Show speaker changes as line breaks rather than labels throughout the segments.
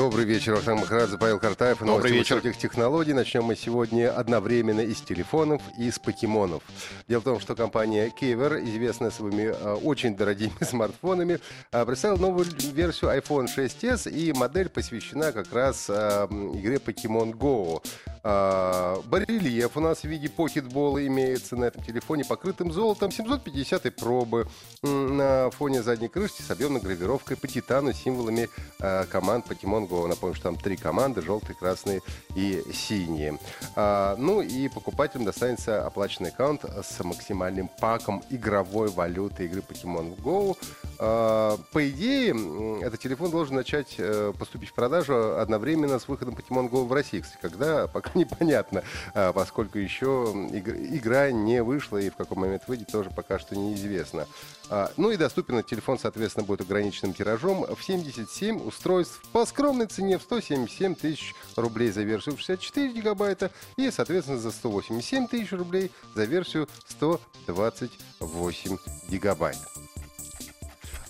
Добрый вечер, Ахтам Махарадзе, Павел Картаев.
Добрый вечер.
этих технологий. Начнем мы сегодня одновременно из телефонов и из покемонов. Дело в том, что компания Kever, известная своими э, очень дорогими смартфонами, э, представила новую версию iPhone 6s, и модель посвящена как раз э, игре Pokemon Go. А, барельеф у нас в виде покетбола имеется на этом телефоне, покрытым золотом 750 пробы на фоне задней крышки с объемной гравировкой по титану символами а, команд Pokemon Go. Напомню, что там три команды, желтые, красные и синие. А, ну и покупателям достанется оплаченный аккаунт с максимальным паком игровой валюты игры Pokemon Go. А, по идее, этот телефон должен начать э, поступить в продажу одновременно с выходом Pokemon Go в России. Кстати, когда, пока непонятно, а, поскольку еще игра не вышла и в какой момент выйдет, тоже пока что неизвестно. А, ну и доступен этот телефон, соответственно, будет ограниченным тиражом в 77 устройств по скромной цене в 177 тысяч рублей за версию 64 гигабайта и, соответственно, за 187 тысяч рублей за версию 128 гигабайт.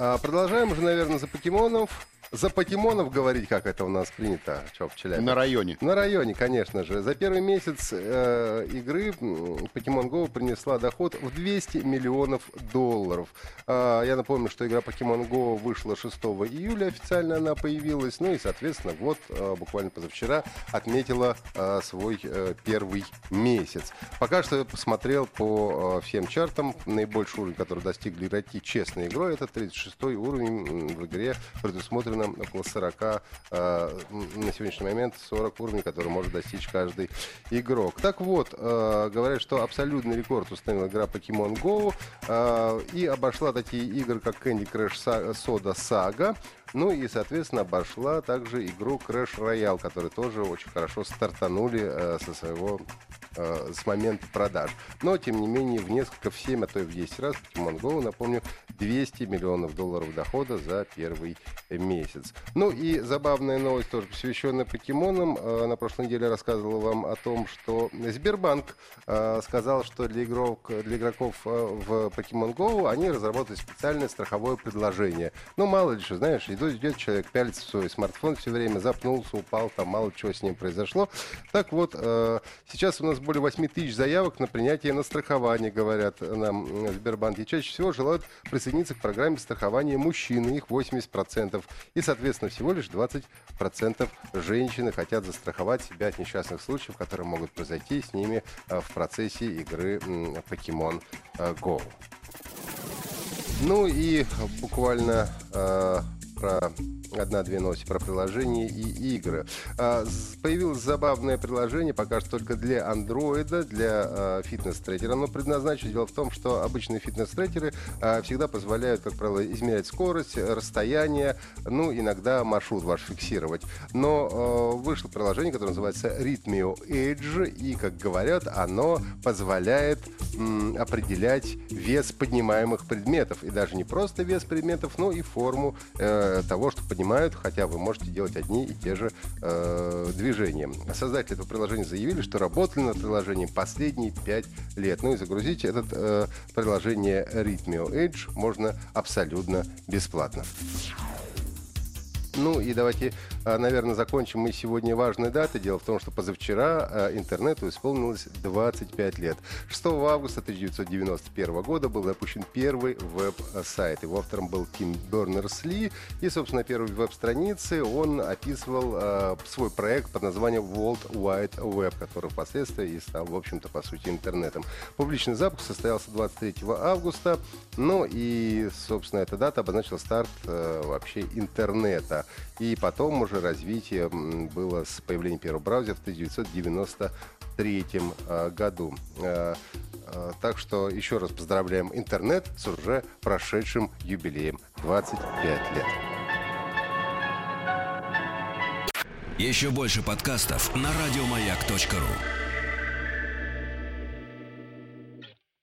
А, продолжаем уже, наверное, за покемонов. За покемонов говорить, как это у нас принято, что в Челябинске?
На районе.
На районе, конечно же. За первый месяц э, игры Pokemon Go принесла доход в 200 миллионов долларов. Э, я напомню, что игра Pokemon Go вышла 6 июля, официально она появилась. Ну и, соответственно, вот э, буквально позавчера отметила э, свой э, первый месяц. Пока что посмотрел по э, всем чартам. Наибольший уровень, который достигли игроки честной игрой, это 36 уровень в игре предусмотрен примерно около 40, э, на сегодняшний момент 40 уровней, которые может достичь каждый игрок. Так вот, э, говорят, что абсолютный рекорд установила игра Pokemon Go э, и обошла такие игры, как Candy Crush Soda Saga, ну и, соответственно, обошла также игру Crash Royale, которые тоже очень хорошо стартанули э, со своего э, с момента продаж. Но, тем не менее, в несколько, в 7, а то и в 10 раз Pokemon Go, напомню, 200 миллионов долларов дохода за первый месяц. Ну и забавная новость, тоже посвященная покемонам. Э, на прошлой неделе рассказывал вам о том, что Сбербанк э, сказал, что для, игрок, для игроков э, в Pokemon Go они разработали специальное страховое предложение. Ну, мало ли что, знаешь, идет, идет человек, пялится в свой смартфон все время, запнулся, упал, там мало чего с ним произошло. Так вот, сейчас у нас более 8 тысяч заявок на принятие на страхование, говорят нам в Сбербанке. Чаще всего желают присоединиться к программе страхования мужчины, их 80%. И, соответственно, всего лишь 20% женщины хотят застраховать себя от несчастных случаев, которые могут произойти с ними э, в процессе игры Pokemon э, Go. Ну и буквально э, про одна-две новости про приложения и игры. А, появилось забавное приложение, пока что только для андроида, для а, фитнес-трекера. Оно предназначено. Дело в том, что обычные фитнес-трекеры а, всегда позволяют, как правило, измерять скорость, расстояние, ну, иногда маршрут ваш фиксировать. Но вышло приложение, которое называется Rhythmio Edge, и, как говорят, оно позволяет определять вес поднимаемых предметов. И даже не просто вес предметов, но и форму э, того, что поднимают, хотя вы можете делать одни и те же э, движения. Создатели этого приложения заявили, что работали над приложением последние 5 лет. Ну и загрузить это э, приложение Rhythmio Edge можно абсолютно бесплатно. Ну и давайте, а, наверное, закончим мы сегодня важной датой. Дело в том, что позавчера а, интернету исполнилось 25 лет. 6 августа 1991 года был запущен первый веб-сайт. Его автором был Тим Бернерс-Ли. И, собственно, первой веб-странице он описывал э, свой проект под названием World Wide Web, который впоследствии и стал, в общем-то, по сути, интернетом. Публичный запуск состоялся 23 августа. Ну и, собственно, эта дата обозначила старт э, вообще интернета. И потом уже развитие было с появлением первого браузера в 1993 а, году. А, а, так что еще раз поздравляем интернет с уже прошедшим юбилеем 25 лет.
Еще больше подкастов на радиомаяк.ру